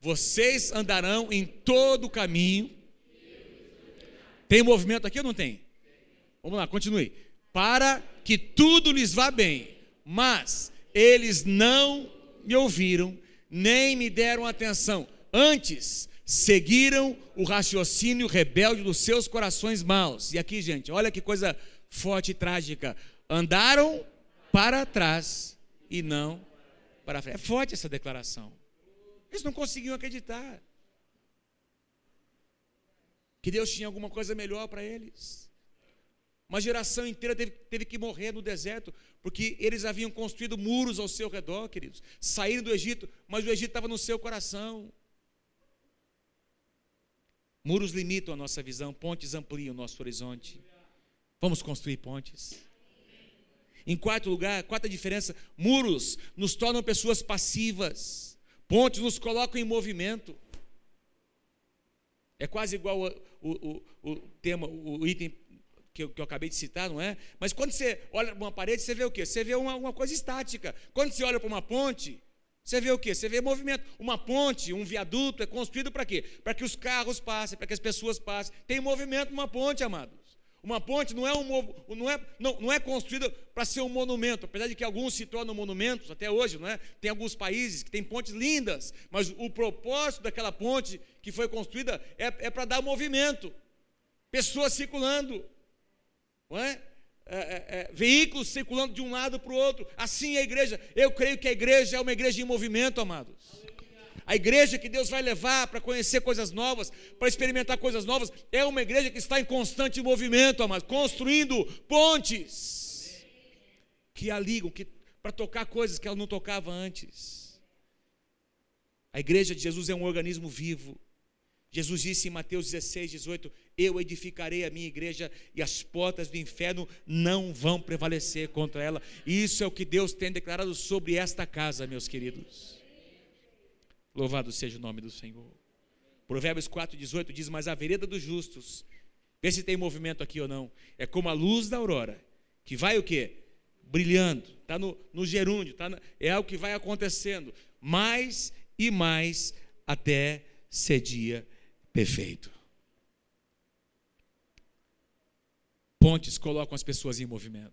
Vocês andarão em todo o caminho. Tem movimento aqui ou não tem? Vamos lá, continue. Para que tudo lhes vá bem, mas eles não me ouviram, nem me deram atenção. Antes, seguiram o raciocínio rebelde dos seus corações maus. E aqui, gente, olha que coisa forte e trágica andaram para trás e não para frente. É forte essa declaração. Eles não conseguiam acreditar que Deus tinha alguma coisa melhor para eles. Uma geração inteira teve, teve, que morrer no deserto, porque eles haviam construído muros ao seu redor, queridos. Saíram do Egito, mas o Egito estava no seu coração. Muros limitam a nossa visão, pontes ampliam o nosso horizonte. Vamos construir pontes. Em quarto lugar, quarta diferença, muros nos tornam pessoas passivas, pontes nos colocam em movimento. É quase igual o, o, o, o tema, o item que eu, que eu, acabei de citar, não é? Mas quando você olha para uma parede, você vê o quê? Você vê uma, uma coisa estática. Quando você olha para uma ponte, você vê o quê? Você vê movimento. Uma ponte, um viaduto é construído para quê? Para que os carros passem, para que as pessoas passem. Tem movimento numa ponte, amados. Uma ponte não é, um, não é, não, não é construída para ser um monumento, apesar de que alguns se tornam monumentos até hoje, não é? Tem alguns países que têm pontes lindas, mas o propósito daquela ponte que foi construída é, é para dar movimento, pessoas circulando não é? É, é, é, veículos circulando de um lado para o outro. Assim é a igreja. Eu creio que a igreja é uma igreja em movimento, amados. A igreja que Deus vai levar para conhecer coisas novas, para experimentar coisas novas, é uma igreja que está em constante movimento, amados, construindo pontes que a ligam, que, para tocar coisas que ela não tocava antes. A igreja de Jesus é um organismo vivo. Jesus disse em Mateus 16, 18: eu edificarei a minha igreja e as portas do inferno não vão prevalecer contra ela. Isso é o que Deus tem declarado sobre esta casa, meus queridos. Louvado seja o nome do Senhor. Provérbios 4,18 diz: Mas a vereda dos justos, vê se tem movimento aqui ou não, é como a luz da aurora, que vai o quê? Brilhando, está no, no gerúndio, tá é o que vai acontecendo, mais e mais até ser dia perfeito. Pontes colocam as pessoas em movimento.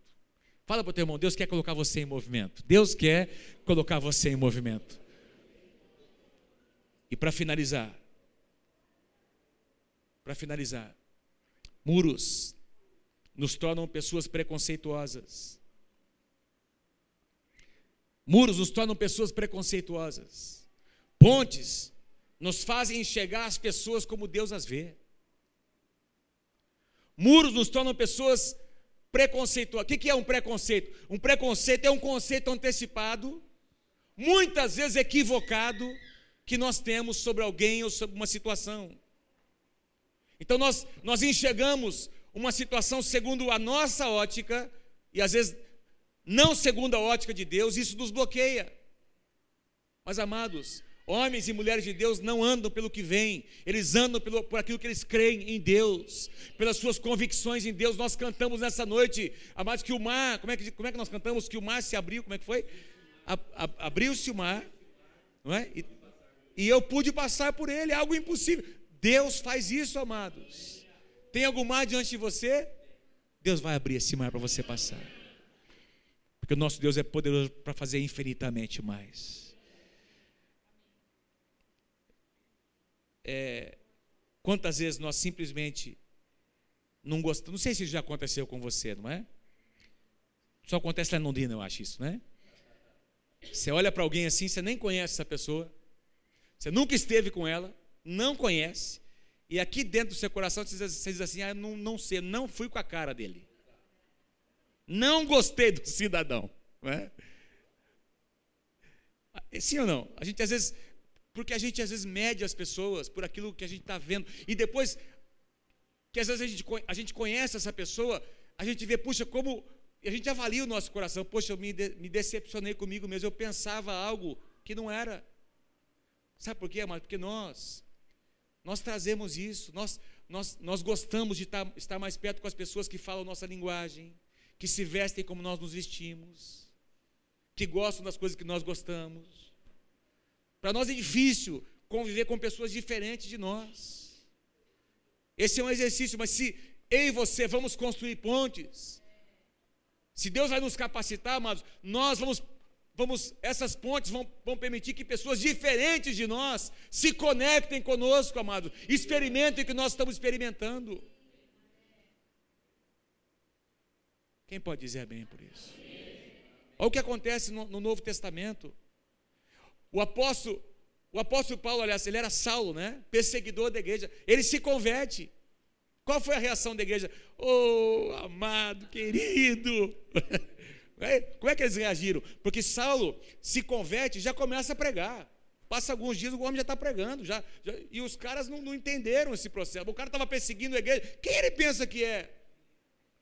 Fala para o teu irmão, Deus quer colocar você em movimento. Deus quer colocar você em movimento. E para finalizar, para finalizar, muros nos tornam pessoas preconceituosas. Muros nos tornam pessoas preconceituosas. Pontes nos fazem enxergar as pessoas como Deus as vê. Muros nos tornam pessoas preconceituosas. O que é um preconceito? Um preconceito é um conceito antecipado, muitas vezes equivocado, que nós temos sobre alguém ou sobre uma situação. Então nós, nós enxergamos uma situação segundo a nossa ótica, e às vezes não segundo a ótica de Deus, isso nos bloqueia. Mas amados, Homens e mulheres de Deus não andam pelo que vem, eles andam pelo, por aquilo que eles creem em Deus, pelas suas convicções em Deus. Nós cantamos nessa noite, amados, que o mar, como é que, como é que nós cantamos? Que o mar se abriu, como é que foi? Abriu-se o mar, não é? E, e eu pude passar por ele, algo impossível. Deus faz isso, amados. Tem algum mar diante de você? Deus vai abrir esse mar para você passar. Porque o nosso Deus é poderoso para fazer infinitamente mais. é, quantas vezes nós simplesmente não gostamos. Não sei se isso já aconteceu com você, não é? Só acontece lá em Londrina, eu acho isso, né? Você olha para alguém assim, você nem conhece essa pessoa, você nunca esteve com ela, não conhece, e aqui dentro do seu coração você diz, você diz assim: ah, não, não sei, não fui com a cara dele, não gostei do cidadão, não é? Sim ou não? A gente às vezes porque a gente às vezes mede as pessoas por aquilo que a gente está vendo. E depois que às vezes a gente, a gente conhece essa pessoa, a gente vê, puxa, como. A gente avalia o nosso coração. Poxa, eu me, de, me decepcionei comigo mesmo. Eu pensava algo que não era. Sabe por quê, amado? Porque nós, nós trazemos isso. Nós, nós, nós gostamos de estar, estar mais perto com as pessoas que falam nossa linguagem, que se vestem como nós nos vestimos, que gostam das coisas que nós gostamos. Para nós é difícil conviver com pessoas diferentes de nós. Esse é um exercício, mas se eu e você vamos construir pontes, se Deus vai nos capacitar, amados, nós vamos, vamos essas pontes vão, vão permitir que pessoas diferentes de nós se conectem conosco, amados, experimentem o que nós estamos experimentando. Quem pode dizer bem por isso? Olha o que acontece no, no Novo Testamento. O apóstolo, o apóstolo Paulo, aliás, ele era Saulo, né? Perseguidor da igreja. Ele se converte. Qual foi a reação da igreja? Oh, amado, querido. Como é que eles reagiram? Porque Saulo se converte e já começa a pregar. Passa alguns dias, o homem já está pregando. Já, já, e os caras não, não entenderam esse processo. O cara estava perseguindo a igreja. Quem ele pensa que é?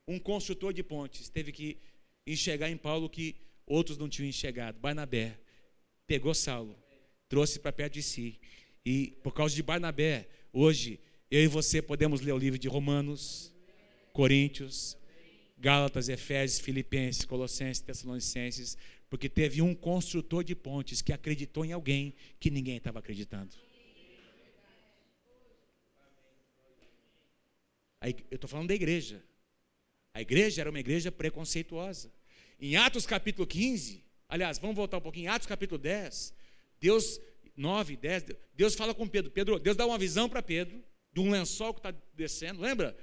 Um construtor de pontes. Teve que enxergar em Paulo que outros não tinham enxergado. Barnabé pegou Saulo, trouxe para perto de si. E por causa de Barnabé, hoje, eu e você podemos ler o livro de Romanos Coríntios, Gálatas, Efésios, Filipenses, Colossenses, Tessalonicenses, porque teve um construtor de pontes que acreditou em alguém que ninguém estava acreditando. Eu estou falando da igreja. A igreja era uma igreja preconceituosa. Em Atos capítulo 15, aliás, vamos voltar um pouquinho, em Atos capítulo 10, Deus, 9, 10, Deus fala com Pedro. Pedro, Deus dá uma visão para Pedro, de um lençol que está descendo, lembra?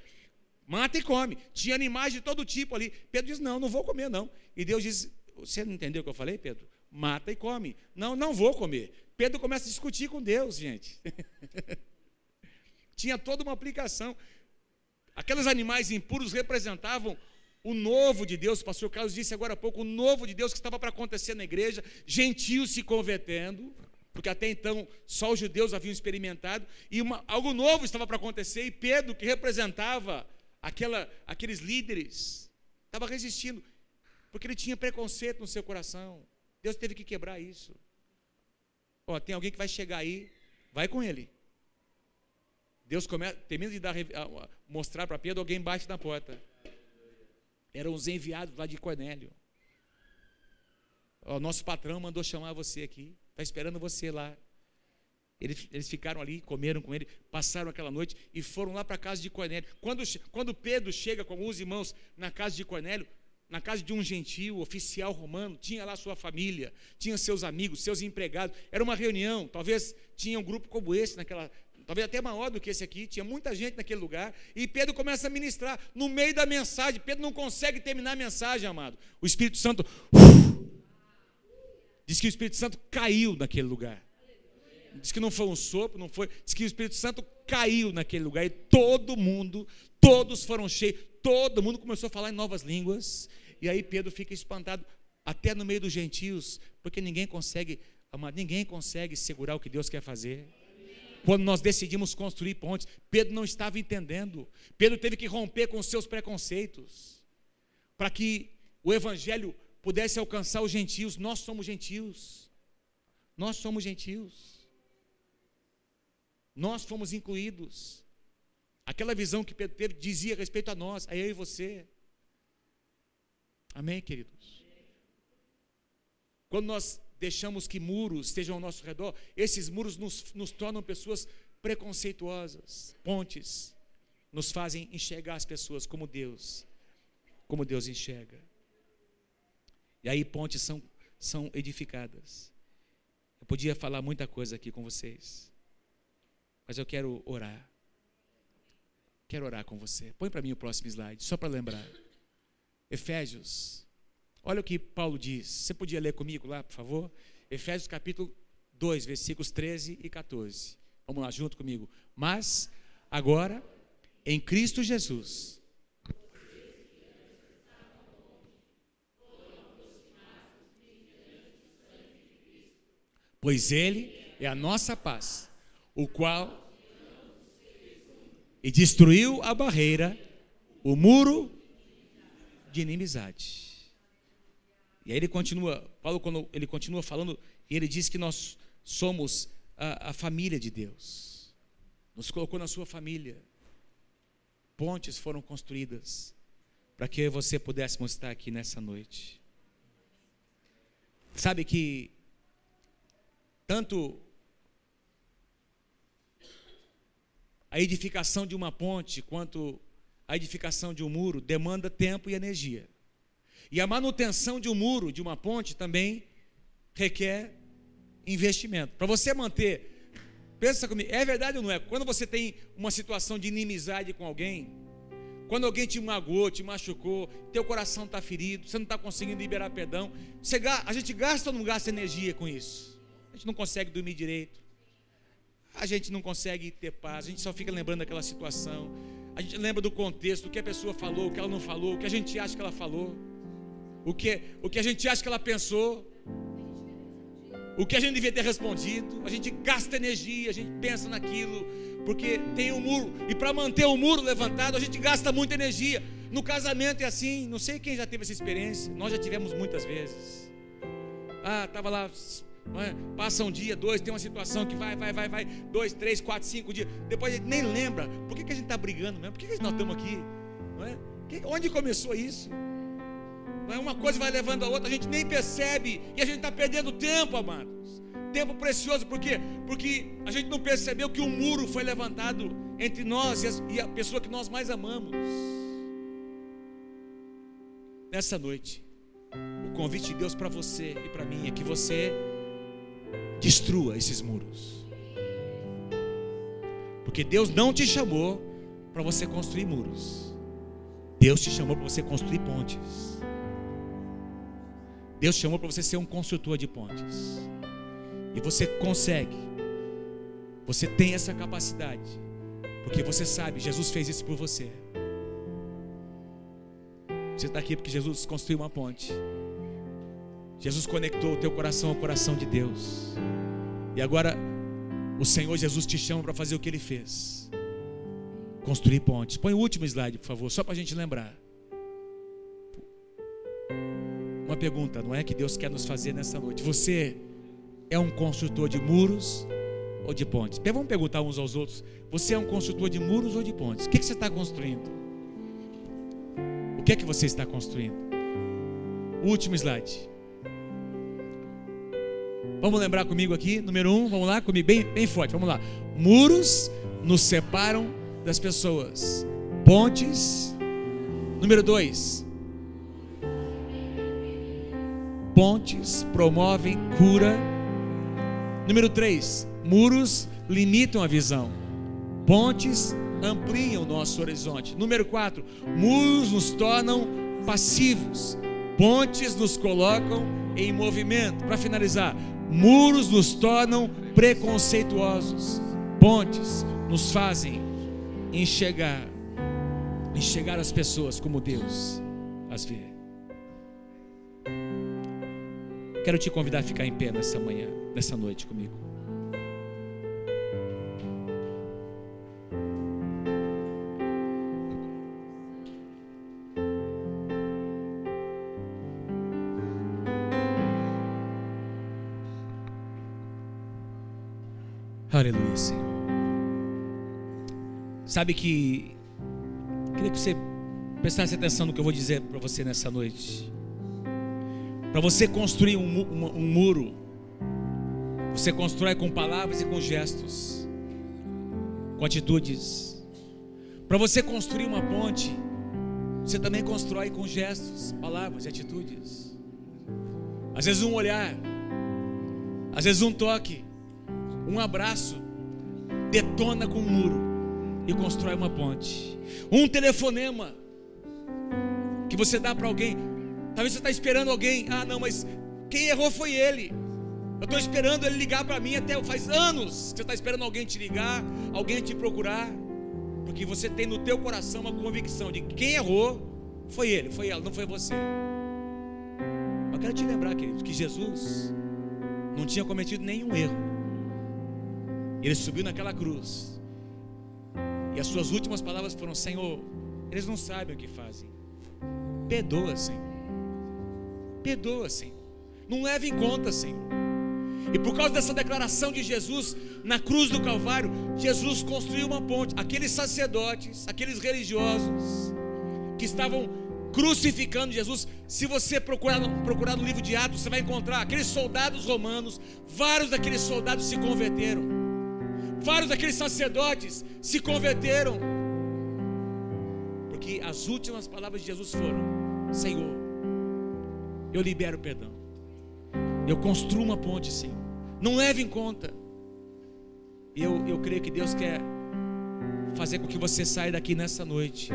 Mata e come. Tinha animais de todo tipo ali. Pedro diz: Não, não vou comer, não. E Deus diz: Você não entendeu o que eu falei, Pedro? Mata e come. Não, não vou comer. Pedro começa a discutir com Deus, gente. Tinha toda uma aplicação. Aqueles animais impuros representavam o novo de Deus, o pastor Carlos disse agora há pouco, o novo de Deus que estava para acontecer na igreja, gentios se convertendo, porque até então só os judeus haviam experimentado, e uma, algo novo estava para acontecer, e Pedro, que representava aquela, aqueles líderes, estava resistindo, porque ele tinha preconceito no seu coração. Deus teve que quebrar isso. Ó, tem alguém que vai chegar aí, vai com ele. Deus começa, termina de dar, mostrar para Pedro, alguém bate na porta. Eram os enviados lá de Cornélio. O nosso patrão mandou chamar você aqui. Está esperando você lá. Eles, eles, ficaram ali, comeram com ele, passaram aquela noite e foram lá para a casa de Cornélio. Quando, quando Pedro chega com alguns irmãos na casa de Cornélio, na casa de um gentil, oficial romano, tinha lá sua família, tinha seus amigos, seus empregados. Era uma reunião, talvez tinha um grupo como esse naquela, talvez até maior do que esse aqui, tinha muita gente naquele lugar, e Pedro começa a ministrar, no meio da mensagem, Pedro não consegue terminar a mensagem, amado, o Espírito Santo, uf, diz que o Espírito Santo caiu naquele lugar, diz que não foi um sopro, não foi, diz que o Espírito Santo caiu naquele lugar, e todo mundo, todos foram cheios, todo mundo começou a falar em novas línguas, e aí Pedro fica espantado, até no meio dos gentios, porque ninguém consegue, amado, ninguém consegue segurar o que Deus quer fazer, quando nós decidimos construir pontes, Pedro não estava entendendo. Pedro teve que romper com seus preconceitos para que o evangelho pudesse alcançar os gentios. Nós somos gentios. Nós somos gentios. Nós fomos incluídos. Aquela visão que Pedro teve dizia a respeito a nós, a eu e você. Amém, queridos? Quando nós deixamos que muros estejam ao nosso redor, esses muros nos, nos tornam pessoas preconceituosas. Pontes nos fazem enxergar as pessoas como Deus, como Deus enxerga. E aí pontes são, são edificadas. Eu podia falar muita coisa aqui com vocês, mas eu quero orar. Quero orar com você. Põe para mim o próximo slide, só para lembrar. Efésios Olha o que Paulo diz. Você podia ler comigo lá, por favor? Efésios capítulo 2, versículos 13 e 14. Vamos lá, junto comigo. Mas, agora, em Cristo Jesus. Pois Ele é a nossa paz, o qual e destruiu a barreira, o muro de inimizade. E aí ele continua, Paulo, quando ele continua falando, e ele diz que nós somos a, a família de Deus. Nos colocou na sua família. Pontes foram construídas para que você pudéssemos estar aqui nessa noite. Sabe que tanto a edificação de uma ponte quanto a edificação de um muro demanda tempo e energia. E a manutenção de um muro, de uma ponte, também requer investimento. Para você manter, pensa comigo, é verdade ou não é? Quando você tem uma situação de inimizade com alguém, quando alguém te magoou, te machucou, teu coração está ferido, você não está conseguindo liberar perdão, você, a gente gasta ou não gasta energia com isso? A gente não consegue dormir direito, a gente não consegue ter paz, a gente só fica lembrando daquela situação, a gente lembra do contexto, o que a pessoa falou, o que ela não falou, o que a gente acha que ela falou o que, o que a gente acha que ela pensou, o que a gente devia ter respondido. A gente gasta energia, a gente pensa naquilo, porque tem um muro, e para manter o muro levantado, a gente gasta muita energia. No casamento é assim, não sei quem já teve essa experiência, nós já tivemos muitas vezes. Ah, estava lá, é? passa um dia, dois, tem uma situação que vai, vai, vai, vai, dois, três, quatro, cinco dias, depois a gente nem lembra, por que, que a gente está brigando mesmo? Por que, que nós estamos aqui? É? Onde começou isso? É uma coisa vai levando a outra, a gente nem percebe e a gente está perdendo tempo, amados. Tempo precioso, por quê? Porque a gente não percebeu que um muro foi levantado entre nós e, as, e a pessoa que nós mais amamos. Nessa noite, o convite de Deus para você e para mim é que você destrua esses muros. Porque Deus não te chamou para você construir muros. Deus te chamou para você construir pontes. Deus te chamou para você ser um construtor de pontes. E você consegue. Você tem essa capacidade. Porque você sabe, Jesus fez isso por você. Você está aqui porque Jesus construiu uma ponte. Jesus conectou o teu coração ao coração de Deus. E agora o Senhor Jesus te chama para fazer o que ele fez. Construir pontes. Põe o último slide, por favor, só para a gente lembrar. Uma pergunta, não é que Deus quer nos fazer nessa noite? Você é um construtor de muros ou de pontes? Vamos perguntar uns aos outros. Você é um construtor de muros ou de pontes? O que, que você está construindo? O que é que você está construindo? último slide. Vamos lembrar comigo aqui, número um, vamos lá, comigo, bem, bem forte, vamos lá. Muros nos separam das pessoas. Pontes. Número dois. Pontes promovem cura. Número três. Muros limitam a visão. Pontes ampliam o nosso horizonte. Número quatro. Muros nos tornam passivos. Pontes nos colocam em movimento. Para finalizar, Muros nos tornam preconceituosos. Pontes nos fazem enxergar, enxergar as pessoas como Deus as vê. Quero te convidar a ficar em pé nessa manhã, nessa noite comigo. Aleluia, Senhor. Sabe que queria que você prestasse atenção no que eu vou dizer para você nessa noite. Para você construir um, um, um muro, você constrói com palavras e com gestos, com atitudes. Para você construir uma ponte, você também constrói com gestos, palavras e atitudes. Às vezes um olhar, às vezes um toque, um abraço detona com um muro e constrói uma ponte. Um telefonema que você dá para alguém. Talvez você está esperando alguém. Ah, não, mas quem errou foi ele. Eu estou esperando ele ligar para mim até faz anos. Você está esperando alguém te ligar, alguém te procurar, porque você tem no teu coração uma convicção de que quem errou foi ele, foi ela, não foi você. Eu quero te lembrar, querido, que Jesus não tinha cometido nenhum erro. Ele subiu naquela cruz. E as suas últimas palavras foram: Senhor, eles não sabem o que fazem. Perdoa, Senhor. Perdoa, Senhor. Não leve em conta, Senhor. E por causa dessa declaração de Jesus na cruz do Calvário, Jesus construiu uma ponte. Aqueles sacerdotes, aqueles religiosos que estavam crucificando Jesus, se você procurar, procurar no livro de Atos, você vai encontrar aqueles soldados romanos, vários daqueles soldados se converteram. Vários daqueles sacerdotes se converteram. Porque as últimas palavras de Jesus foram: Senhor, eu libero perdão. Eu construo uma ponte, Senhor. Não leve em conta. Eu, eu creio que Deus quer fazer com que você saia daqui nessa noite,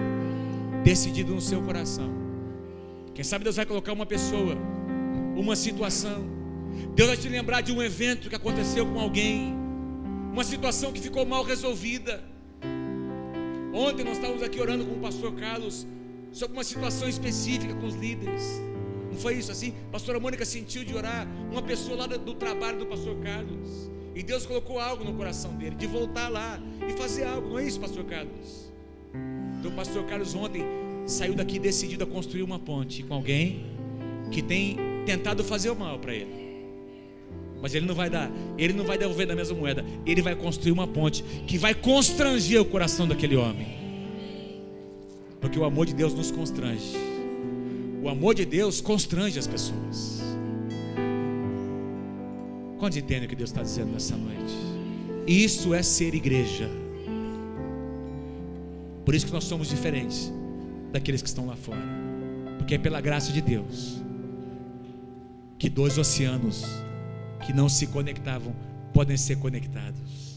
decidido no seu coração. Quem sabe Deus vai colocar uma pessoa, uma situação. Deus vai te lembrar de um evento que aconteceu com alguém uma situação que ficou mal resolvida. Ontem nós estávamos aqui orando com o pastor Carlos sobre uma situação específica com os líderes. Não foi isso assim? A pastora Mônica sentiu de orar uma pessoa lá do trabalho do pastor Carlos. E Deus colocou algo no coração dele, de voltar lá e fazer algo. Não é isso, pastor Carlos? Então o pastor Carlos ontem saiu daqui decidido a construir uma ponte com alguém que tem tentado fazer o mal para ele. Mas ele não vai dar, ele não vai devolver da mesma moeda. Ele vai construir uma ponte que vai constranger o coração daquele homem. Porque o amor de Deus nos constrange. O amor de Deus constrange as pessoas. Quantos entendem o que Deus está dizendo nessa noite? Isso é ser igreja. Por isso que nós somos diferentes daqueles que estão lá fora. Porque é pela graça de Deus que dois oceanos que não se conectavam podem ser conectados.